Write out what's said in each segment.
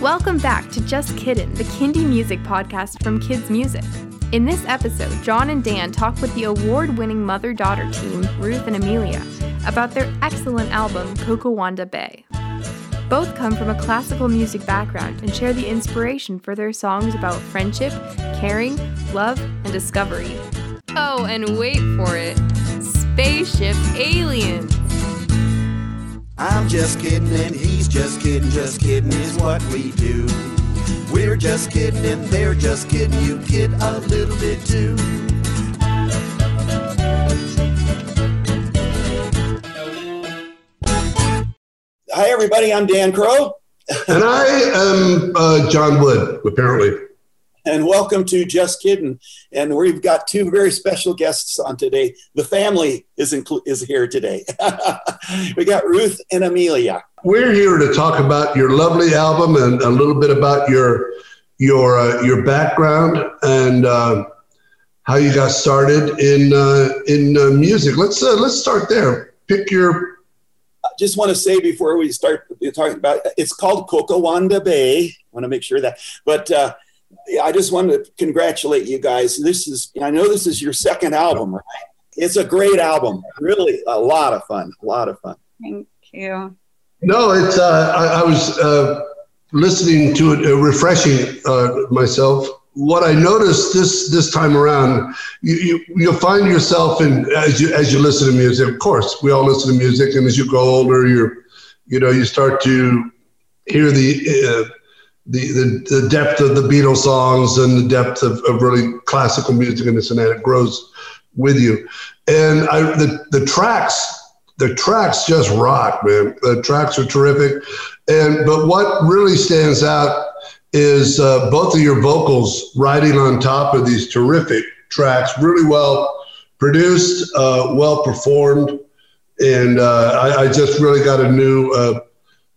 Welcome back to Just Kiddin', the Kindie music podcast from Kids Music. In this episode, John and Dan talk with the award winning mother daughter team, Ruth and Amelia, about their excellent album, Kokowanda Bay. Both come from a classical music background and share the inspiration for their songs about friendship, caring, love, and discovery. Oh, and wait for it spaceship aliens. I'm just kidding and he's just kidding, just kidding is what we do. We're just kidding and they're just kidding, you kid a little bit too. Hi, everybody. I'm Dan Crow. and I am uh, John Wood, apparently. And welcome to Just Kidding. And we've got two very special guests on today. The family is, inclu- is here today. we got Ruth and Amelia. We're here to talk about your lovely album and a little bit about your your uh, your background and uh, how you got started in uh, in uh, music. Let's uh, let's start there. Pick your I just want to say before we start talking about it's called Kokowanda Bay. I want to make sure that, but uh, I just want to congratulate you guys. This is I know this is your second album, right? It's a great album. Really, a lot of fun. A lot of fun. Thank you. No, it's uh, I, I was uh, listening to it, uh, refreshing uh, myself. What I noticed this this time around, you, you you'll find yourself in as you as you listen to music. Of course, we all listen to music, and as you grow older, you're you know you start to hear the uh, the, the, the depth of the Beatles songs and the depth of, of really classical music and this and that. It grows with you. And I, the, the tracks, the tracks just rock, man. The tracks are terrific. And, but what really stands out is uh, both of your vocals riding on top of these terrific tracks, really well produced, uh, well performed. And uh, I, I, just really got a new uh,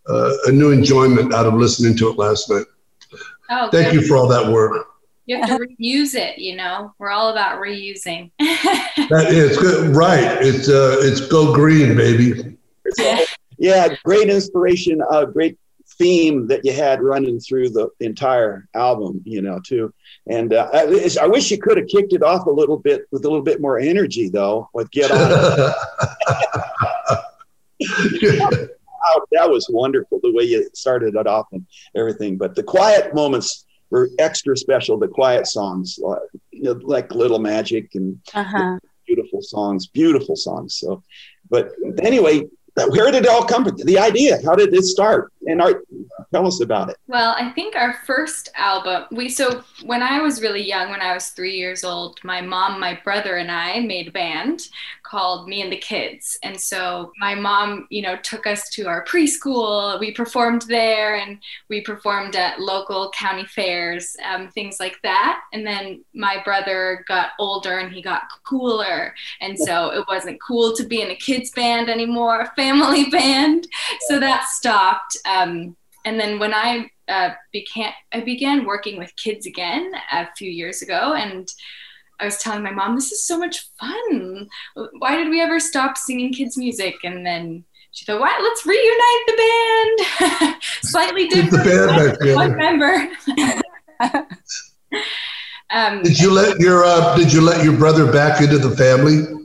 uh, a new enjoyment out of listening to it last night. Oh, Thank you for all that work. You have to reuse it, you know. We're all about reusing. that is good. Right. It's uh it's go green, baby. yeah, great inspiration, uh great theme that you had running through the entire album, you know, too. And uh, I, I wish you could have kicked it off a little bit with a little bit more energy, though, with Get On. wow, that was wonderful the way you started it off and everything. But the quiet moments were extra special. The quiet songs, like, you know, like Little Magic and uh-huh. beautiful songs, beautiful songs. So, but anyway, where did it all come from? The idea, how did it start? And our, tell us about it. Well, I think our first album, we so when I was really young, when I was three years old, my mom, my brother, and I made a band called Me and the Kids. And so my mom, you know, took us to our preschool. We performed there, and we performed at local county fairs, um, things like that. And then my brother got older and he got cooler, and so it wasn't cool to be in a kids band anymore a family band. So that stopped. Um, and then when I uh, began, I began working with kids again a few years ago, and I was telling my mom, "This is so much fun. Why did we ever stop singing kids' music?" And then she thought, "Why? Let's reunite the band. Slightly different. The band one, one member." um, did you let your uh, Did you let your brother back into the family?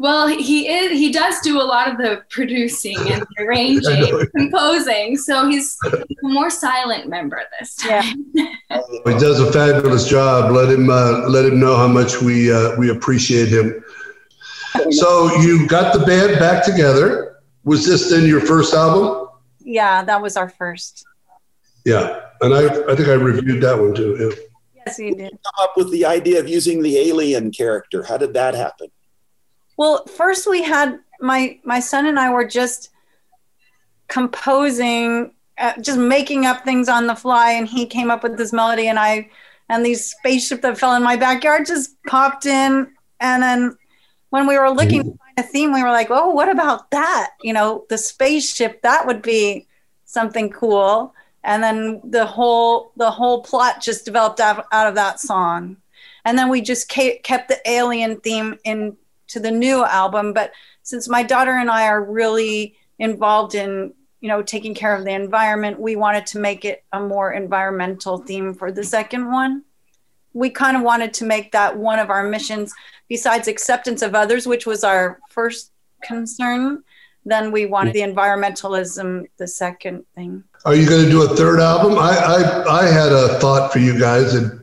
Well, he is. He does do a lot of the producing and arranging, composing. So he's, he's, a more silent member this time. Yeah. he does a fabulous job. Let him uh, let him know how much we uh, we appreciate him. So you got the band back together. Was this then your first album? Yeah, that was our first. Yeah, and I I think I reviewed that one too. Yeah. Yes, you did. Come up with the idea of using the alien character. How did that happen? Well, first we had my my son and I were just composing, uh, just making up things on the fly, and he came up with this melody, and I and these spaceship that fell in my backyard just popped in, and then when we were looking to find a theme, we were like, "Oh, what about that? You know, the spaceship that would be something cool." And then the whole the whole plot just developed out, out of that song, and then we just kept the alien theme in to the new album. But since my daughter and I are really involved in you know, taking care of the environment, we wanted to make it a more environmental theme for the second one. We kind of wanted to make that one of our missions, besides acceptance of others, which was our first concern. Then we wanted the environmentalism, the second thing. Are you going to do a third album? I, I, I had a thought for you guys, and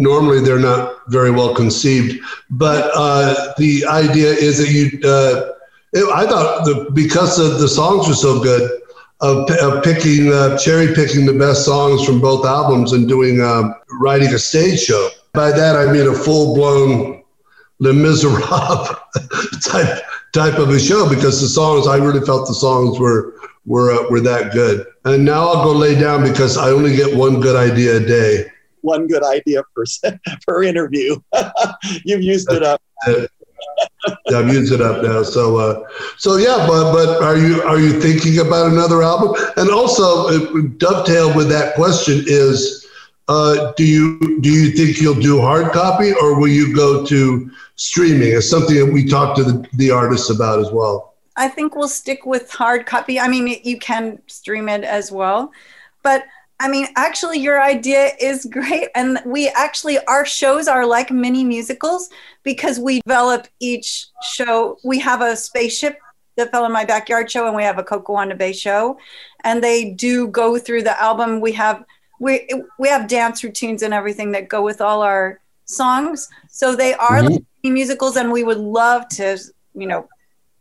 normally they're not very well conceived, but uh, the idea is that you. Uh, it, I thought the, because the, the songs were so good, of, of picking, uh, cherry picking the best songs from both albums and doing, um, writing a stage show. By that, I mean a full blown Les Miserables type, type of a show because the songs, I really felt the songs were, were, uh, were that good. And now I'll go lay down because I only get one good idea a day. One good idea per, per interview. You've used it up. I've used it up now. So, uh, so yeah, but but are you are you thinking about another album? And also, uh, dovetail with that question is, uh, do you do you think you'll do hard copy or will you go to streaming? It's something that we talked to the, the artists about as well. I think we'll stick with hard copy. I mean, you can stream it as well, but I mean, actually, your idea is great. And we actually, our shows are like mini musicals because we develop each show. We have a spaceship, that Fell in My Backyard show, and we have a Coco on the Bay show. And they do go through the album. We have we we have dance routines and everything that go with all our songs. So they are mm-hmm. like musicals, and we would love to, you know,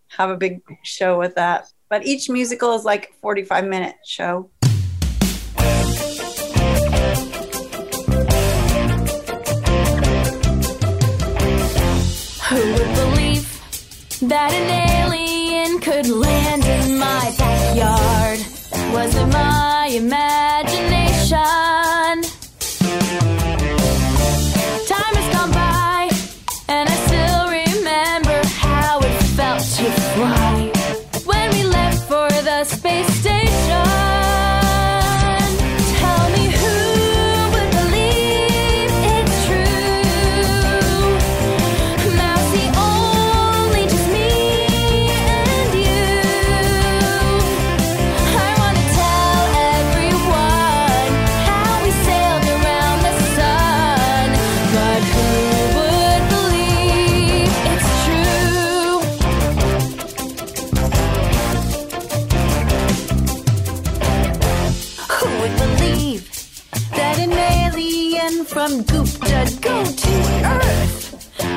have a big show with that. But each musical is like 45 minute show. Who would believe that an alien could land in my backyard? Was it my imagination?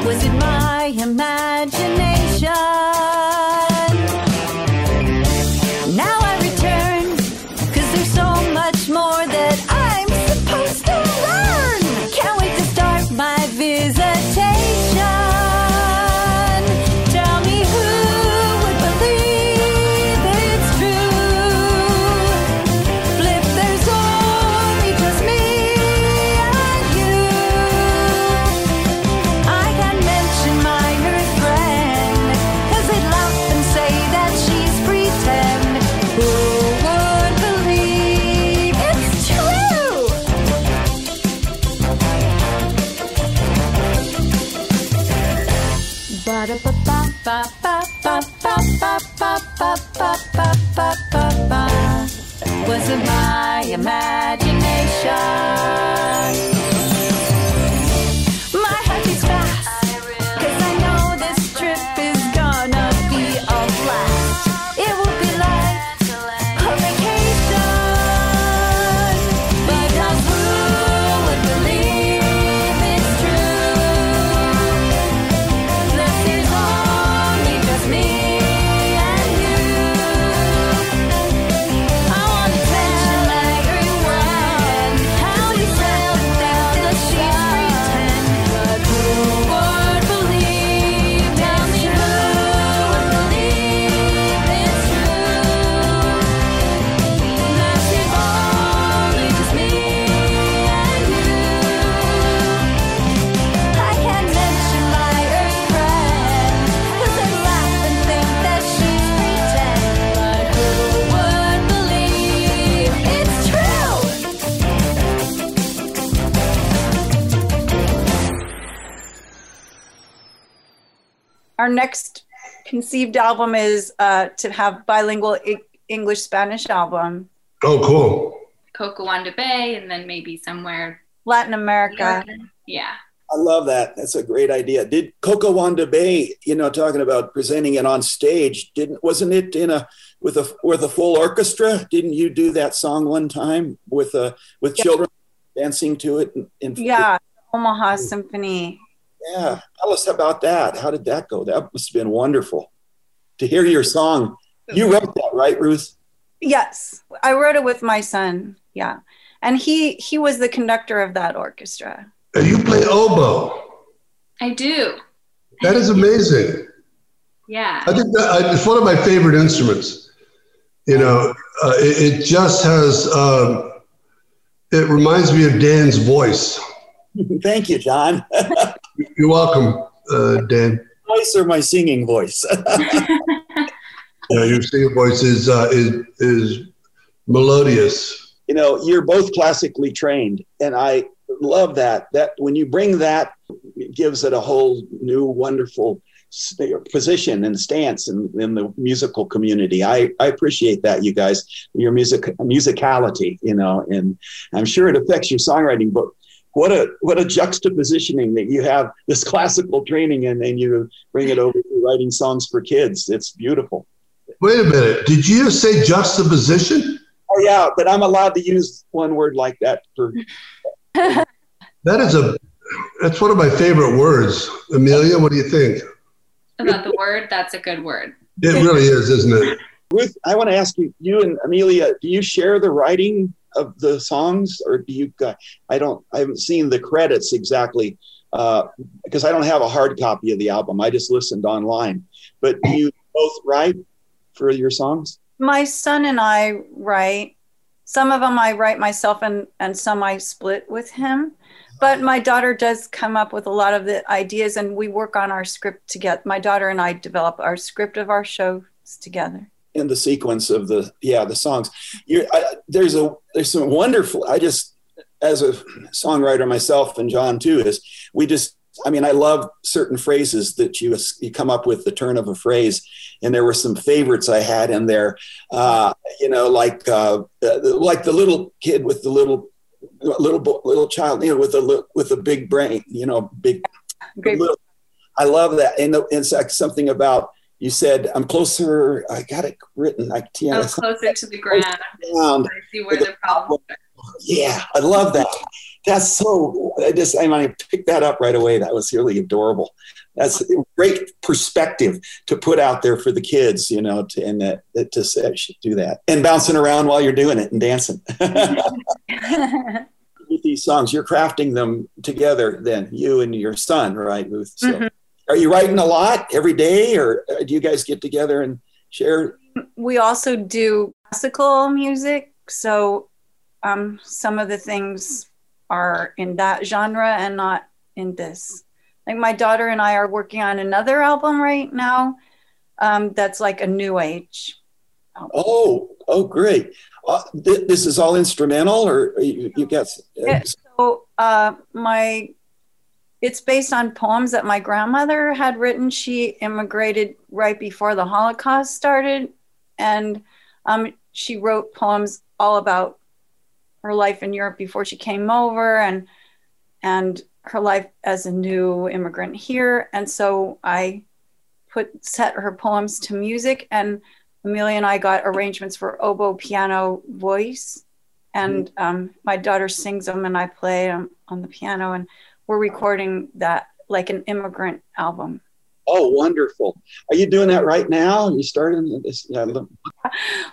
Was it my imagination? Our next conceived album is uh, to have bilingual I- English Spanish album. Oh, cool. Cocowanda Bay, and then maybe somewhere Latin America. Yeah. I love that. That's a great idea. Did Cocowanda Bay, you know, talking about presenting it on stage, didn't wasn't it in a with a with a full orchestra? Didn't you do that song one time with uh with Yeah. children dancing to it? In, in- Yeah, Omaha Symphony. Yeah. Tell us about that. How did that go? That must have been wonderful to hear your song. You wrote that, right, Ruth? Yes, I wrote it with my son. Yeah, and he he was the conductor of that orchestra. And you play oboe. I do. That is amazing. Yeah. I think that I, it's one of my favorite instruments. You know, uh, it, it just has. Um, it reminds me of Dan's voice. Thank you, John. You're welcome, uh, Dan. voice or my singing voice? Yeah, your singing voice is uh, is is melodious. you know, you're both classically trained, and I love that. That when you bring that, it gives it a whole new, wonderful position and stance in, in the musical community. I, I appreciate that, you guys, your music musicality, you know, and I'm sure it affects your songwriting, but what a what a juxtapositioning that you have this classical training and then you bring it over to writing songs for kids. It's beautiful. Wait a minute. Did you just say juxtaposition? Oh yeah, but I'm allowed to use one word like that for That is a. That's one of my favorite words. Amelia, what do you think? About the word, that's a good word. It really is, isn't it? Ruth, I want to ask you, you and Amelia, do you share the writing of the songs, or do you? Uh, I don't. I haven't seen the credits exactly uh, because I don't have a hard copy of the album. I just listened online. But do you both write for your songs? My son and I write. Some of them I write myself, and and some I split with him. But my daughter does come up with a lot of the ideas, and we work on our script together. My daughter and I develop our script of our shows together. In the sequence of the yeah the songs I, there's a there's some wonderful i just as a songwriter myself and john too is we just i mean i love certain phrases that you you come up with the turn of a phrase and there were some favorites i had in there uh, you know like uh, like the little kid with the little little little child you know with a with a big brain you know big Great. little- I love that. And the- it's like something about you said, I'm closer. I got it written. I can't. Oh, closer to the ground. down. I see where the problem is. Yeah, I love that. That's so. I just I mean, I picked that up right away. That was really adorable. That's a great perspective to put out there for the kids, you know, to, and that, that to say should do that and bouncing around while you're doing it and dancing. With these songs, you're crafting them together. Then you and your son, right, Ruth? So, Mhm. Are you writing a lot every day, or uh, do you guys get together and share? we also do classical music so um, some of the things are in that genre and not in this like my daughter and i are working on another album right now um, that's like a new age Oh, oh, great! Uh, th- this is all instrumental, or you, you got? Yeah. so uh, my it's based on poems that my grandmother had written. She immigrated right before the holocaust started. And um, she wrote poems all about her life in europe before she came over and and her life as a new immigrant here. And so i put set her poems to music and amelia and i got arrangements for oboe piano voice. And um, my daughter sings them and i play them on the piano. And we're recording that like an immigrant album Oh, wonderful! Are you doing that right now? Are you starting this? Yeah,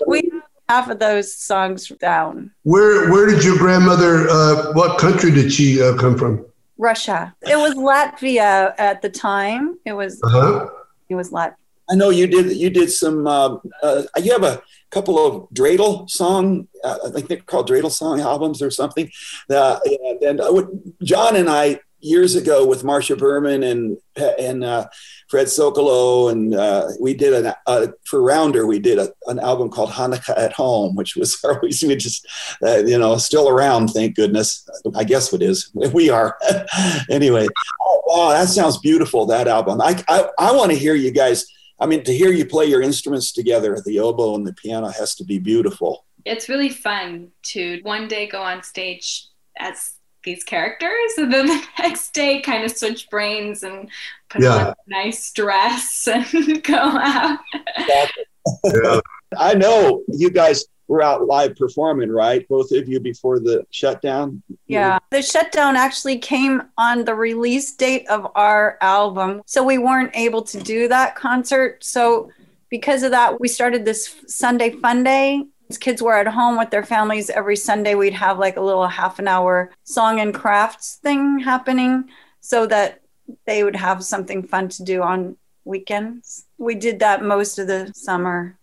we have half of those songs down Where where did your grandmother? Uh, what country did she uh, come from? russia it was latvia at the time it was Uh huh. it was latvia I know you did. You did some. Uh, uh, you have a couple of dreidel song. Uh, I think they're called dreidel song albums or something. Uh, and and uh, John and I years ago with Marcia Berman and and uh, Fred Sokolow and uh, we did an uh, for Rounder. We did a, an album called Hanukkah at Home, which was always we just uh, you know still around. Thank goodness. I guess it is. We are anyway. Oh, wow, that sounds beautiful. That album. I I, I want to hear you guys I mean, to hear you play your instruments together, the oboe and the piano has to be beautiful. It's really fun to one day go on stage as these characters and then the next day kind of switch brains and put yeah. on a nice dress and go out. yeah. I know you guys were out live performing, right? Both of you before the shutdown? Yeah. The shutdown actually came on the release date of our album. So we weren't able to do that concert. So because of that, we started this Sunday Fun Day. Kids were at home with their families every Sunday. We'd have like a little half an hour song and crafts thing happening so that they would have something fun to do on weekends. We did that most of the summer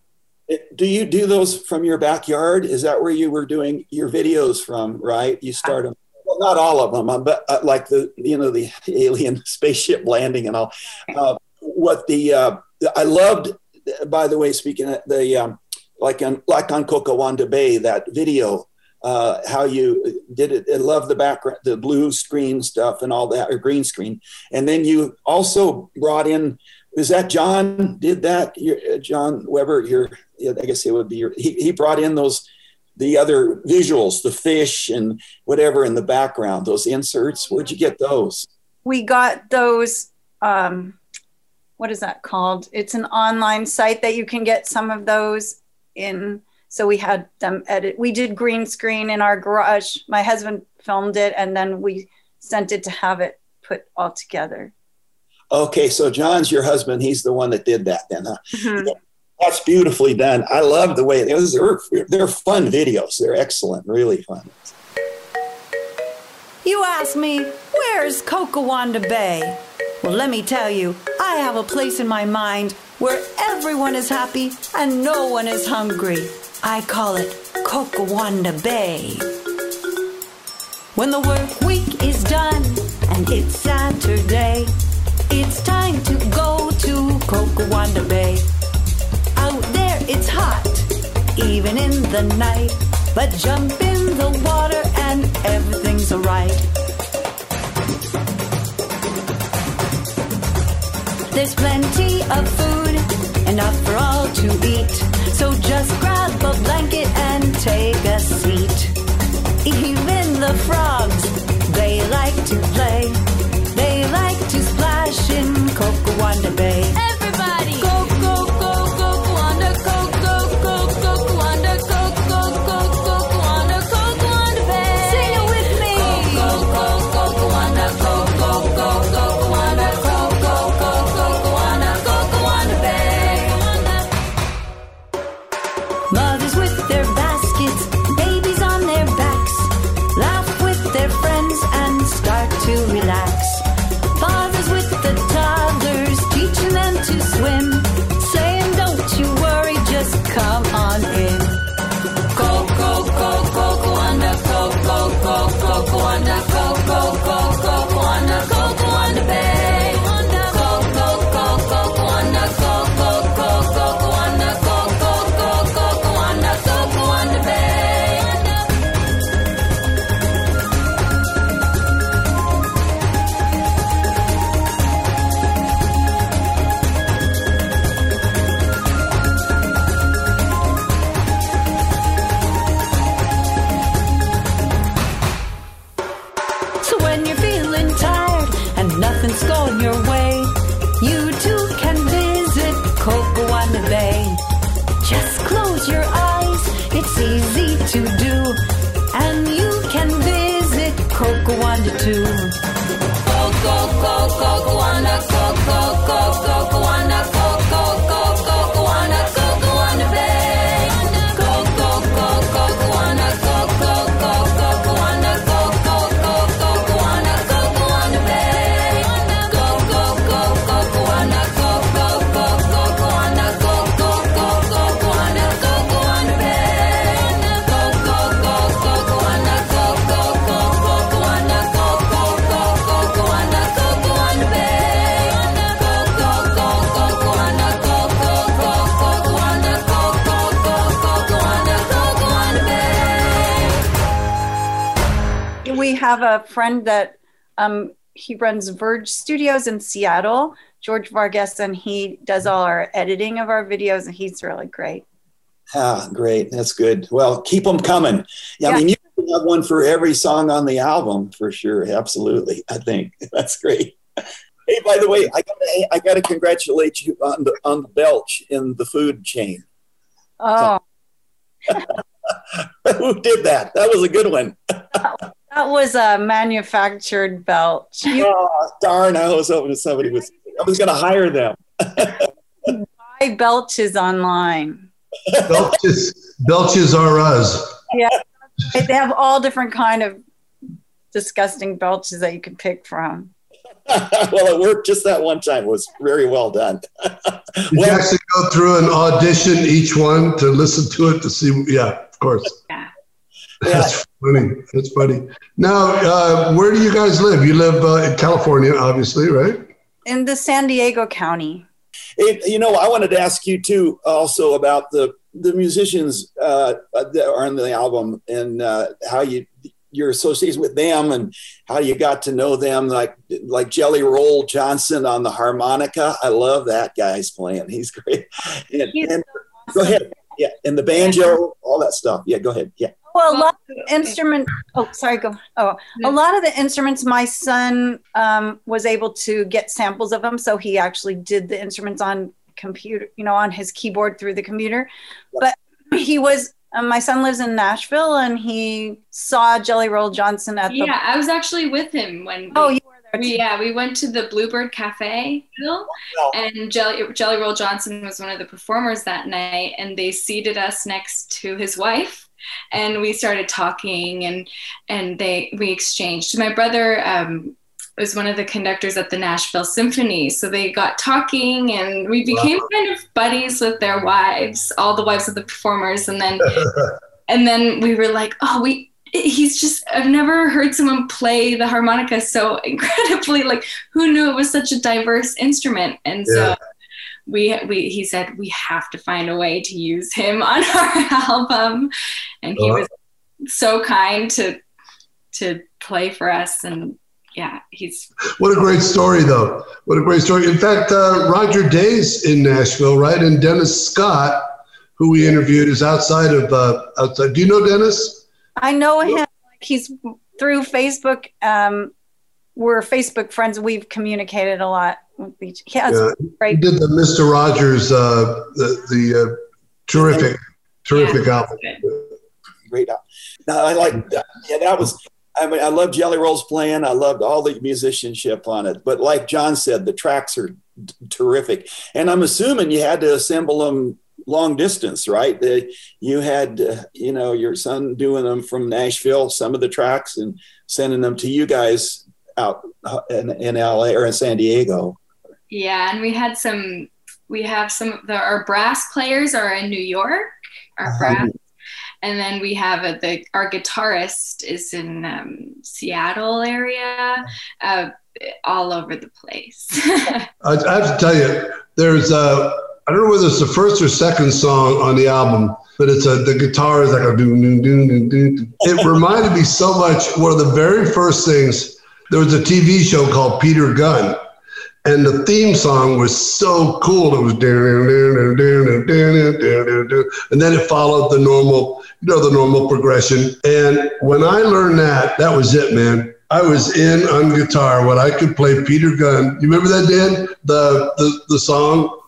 do you do those from your backyard? Is that where you were doing your videos from? Right, you start them. Well, not all of them, but uh, like the you know the alien spaceship landing and all. Uh, what the uh, I loved, by the way, speaking of the um, like on like on Cocowanda Bay that video. Uh, how you did it. I love the background, the blue screen stuff and all that, or green screen. And then you also brought in is that John did that? Uh, John Weber, your, I guess it would be your, he, he brought in those, the other visuals, the fish and whatever in the background, those inserts. Where'd you get those? We got those, um, what is that called? It's an online site that you can get some of those in. So we had them edit. We did green screen in our garage. My husband filmed it and then we sent it to have it put all together. Okay, so John's your husband. He's the one that did that then, huh? Mm-hmm. That's beautifully done. I love the way it was. They're, they're fun videos. They're excellent, really fun. You ask me, where's Cocowanda Bay? Well, let me tell you, I have a place in my mind where everyone is happy and no one is hungry. I call it Cocowanda Bay. When the work week is done and it's Saturday, it's time to go to Cocowanda Bay. Out there it's hot, even in the night. But jump in the water and everything's alright. There's plenty of food, enough for all to eat. So just grab a blanket and take a seat. Even the frogs, they like to play. They like to splash in Cocowanda Bay. Have a friend that um, he runs Verge Studios in Seattle. George Vargas, and he does all our editing of our videos, and he's really great. Ah, great. That's good. Well, keep them coming. Yeah, I mean, you have one for every song on the album for sure. Absolutely. I think that's great. Hey, by the way, I got I to congratulate you on the on the belch in the food chain. Oh, Who did that? That was a good one. that was a manufactured belch. You Oh, darn! I was hoping somebody was. I was going to hire them. buy belches online. Belches, belches are us. Yeah, they have all different kind of disgusting belches that you can pick from. well, it worked just that one time. It was very well done. Did you actually go through and audition each one to listen to it to see? Yeah, of course. Yeah. That's funny. That's funny. Now, uh, where do you guys live? You live uh, in California, obviously, right? In the San Diego County. It, you know, I wanted to ask you too, also about the the musicians uh, that are on the album and uh, how you your association with them and how you got to know them, like like Jelly Roll Johnson on the harmonica. I love that guy's playing. He's great. And, He's and- so go ahead. Yeah, and the banjo, all that stuff. Yeah, go ahead. Yeah. Well, a lot of instrument. Oh, sorry. Go. Oh, a lot of the instruments. My son um, was able to get samples of them, so he actually did the instruments on computer. You know, on his keyboard through the computer. But he was. Um, my son lives in Nashville, and he saw Jelly Roll Johnson at the. Yeah, I was actually with him when. Oh, we- you were there. We, too. yeah, we went to the Bluebird Cafe, Bill, Wow. and Jelly, Jelly Roll Johnson was one of the performers that night, and they seated us next to his wife, and we started talking, and and they we exchanged. My brother um, was one of the conductors at the Nashville Symphony, so they got talking, and we became kind of buddies with their wives, all the wives of the performers, and then and then we were like, oh, we. He's just, I've never heard someone play the harmonica so incredibly. Like, who knew it was such a diverse instrument? And so Yeah. we, we, he said, we have to find a way to use him on our album. And he Uh-huh. was so kind to, to play for us. And yeah, he's, What a great story, though. What a great story. In fact, uh, Roger Day's in Nashville, right? And Dennis Scott, who we interviewed, is outside of uh, outside. Do you know Dennis? I know him. Like he's through Facebook. Um, we're Facebook friends. We've communicated a lot with each. He has Yeah. He did the Mr. Rogers, uh, the, the uh, terrific, terrific album. great. album. No, I like that. Yeah, that was. I mean, I love Jelly Rolls playing. I loved all the musicianship on it. But like John said, the tracks are t- terrific. And I'm assuming you had to assemble them long distance, right? The, you had, uh, you know, your son doing them from Nashville, some of the tracks, and sending them to you guys out uh, in, in LA or in San Diego. yeah. And we had some, we have some of the, our brass players are in New York, our Uh-huh. brass and then we have a, the our guitarist is in um, Seattle area, uh, all over the place. I, I have to tell you, there's uh, I don't know whether it's the first or second song on the album, but it's a the guitar is like a do do do do do. It reminded me so much. One of the very first things there was a TV show called Peter Gunn, and the theme song was so cool. It was and then it followed the normal, you know, the normal progression. And when I learned that, that was it, man. I was in on guitar when I could play Peter Gunn. You remember that, Dan? The the, the song.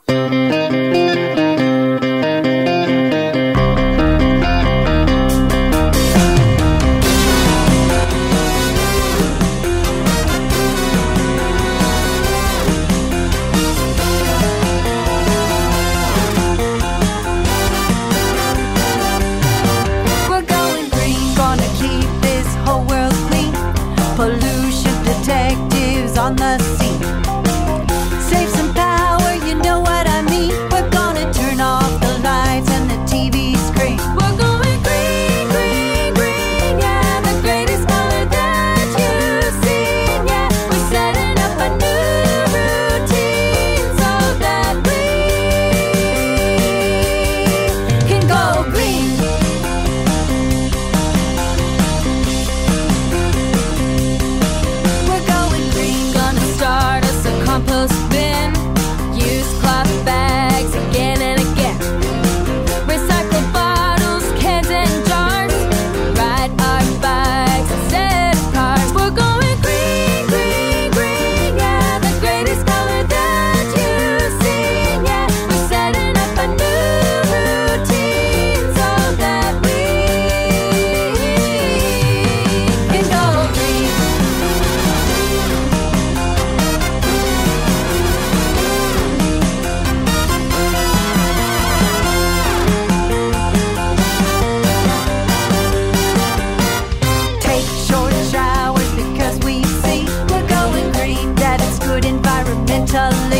mentally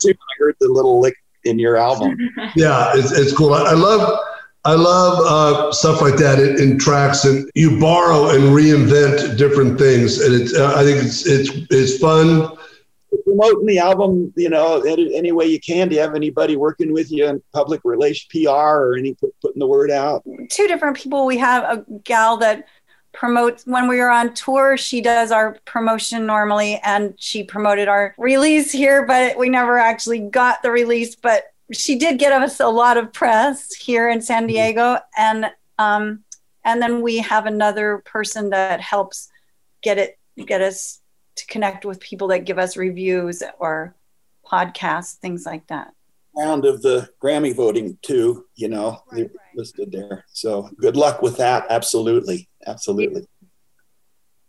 too. I heard the little lick in your album. yeah, it's, it's cool. I, I love I love uh, stuff like that in, in, tracks, and you borrow and reinvent different things, and it's uh, I think it's it's it's fun. Promoting the album, you know, any, any, way you can. Do you have anybody working with you in public relation, PR, or any putting the word out? Two different people. We have a gal that promotes when we were on tour. She does our promotion normally, and she promoted our release here, but we never actually got the release. But she did get us a lot of press here in San mm-hmm. Diego, and um, and then we have another person that helps get it get us to connect with people that give us reviews or podcasts, things like that. Round of the Grammy voting too, you know, right, right. listed there. So good luck with that. Absolutely, absolutely.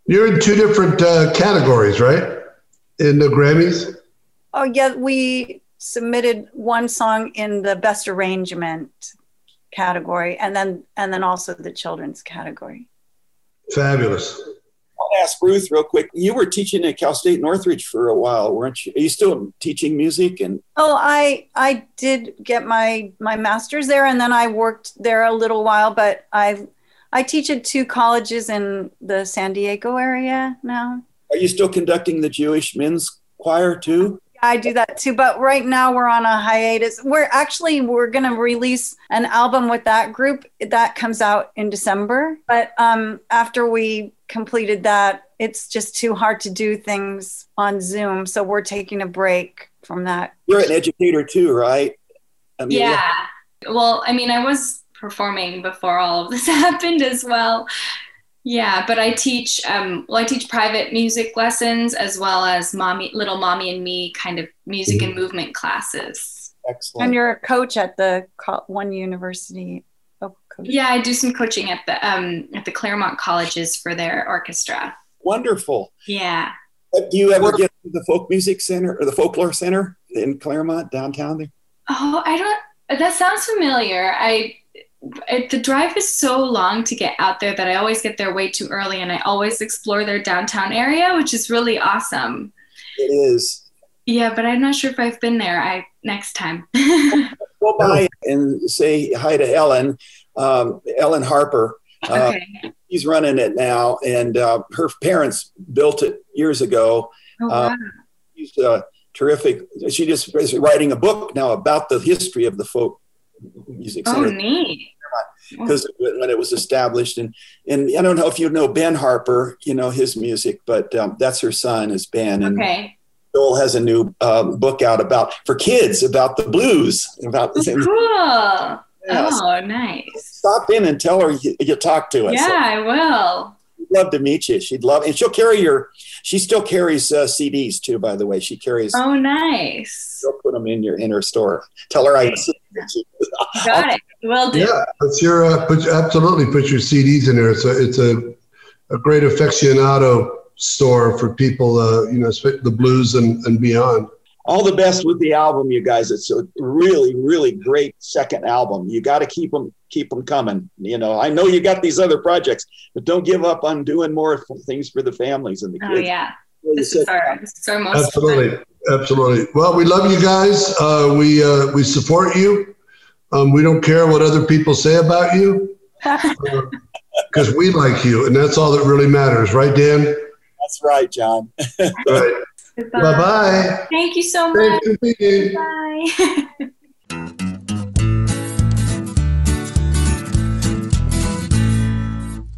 You're in two different uh, categories, right? In the Grammys. Oh yeah, we submitted one song in the best arrangement category and then and then also the children's category fabulous i'll ask ruth real quick you were teaching at cal state northridge for a while weren't you are you still teaching music and oh i i did get my my master's there and then i worked there a little while but i i teach at two colleges in the san diego area now are you still conducting the jewish men's choir too I do that too. But right now we're on a hiatus. We're actually we're gonna release an album with that group that comes out in December. But um, after we completed that, it's just too hard to do things on Zoom. So we're taking a break from that. You're an educator too, right? I mean, yeah. yeah. Well, I mean, I was performing before all of this happened as well. Yeah, but I teach um, well. I teach private music lessons as well as mommy, little mommy and me kind of music mm-hmm. and movement classes. Excellent. And you're a coach at the one university. Oh. Yeah, I do some coaching at the um, at the Claremont colleges for their orchestra. Wonderful. Yeah. Do you ever get to the folk music center or the folklore center in Claremont downtown there? Oh, I don't. That sounds familiar. I it, the drive is so long to get out there that I always get there way too early and I always explore their downtown area, which is really awesome. It is. Yeah, but I'm not sure if I've been there. I next time. Go by and say hi to Ellen, um, Ellen Harper. Uh, okay. She's running it now, and uh, her parents built it years ago. Oh, wow. Uh, she's uh, terrific. She just is writing a book now about the history of the folk music center. Oh, neat. Because when it was established, and and I don't know if you know Ben Harper, you know his music, but um, that's her son is Ben, and okay. Joel has a new um, book out about for kids about the blues, about the oh, cool. Yes. Oh, nice. Stop in and tell her you, you talk to us. Yeah, I will love to meet you. She'd love, and she'll carry your. She still carries uh, CDs too, by the way. She carries. Oh, nice. She'll put them in your in her store. Tell her I. Got it. Will do. Yeah, it's your uh, put, absolutely put your CDs in there. It's a it's a, a great aficionado store for people. Uh, you know, the blues and and beyond all the best with the album, you guys. It's a really, really great second album. You got to keep them, keep them coming. You know, I know you got these other projects, but don't give up on doing more things for the families and the oh, kids. Oh yeah, this is, our, this is our most absolutely, fun. absolutely. Well, we love you guys. Uh, we uh, we support you. Um, we don't care what other people say about you because uh, we like you, and that's all that really matters, right, Dan? That's right, John. right. Uh, bye bye. Thank you so much. Bye.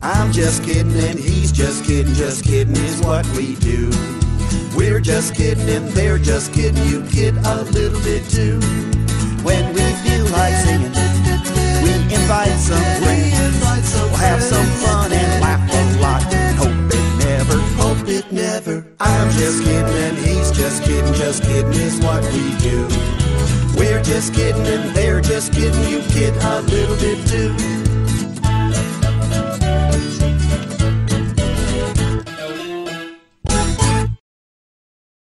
I'm just kidding and he's just kidding, just kidding is what we do. We're just kidding and they're just kidding, you kid a little bit too. When we feel like singing, we invite some friends. We'll have some never. I'm just kidding and he's just kidding, just kidding is what we do. We're just kidding and they're just kidding, you kid a little bit too.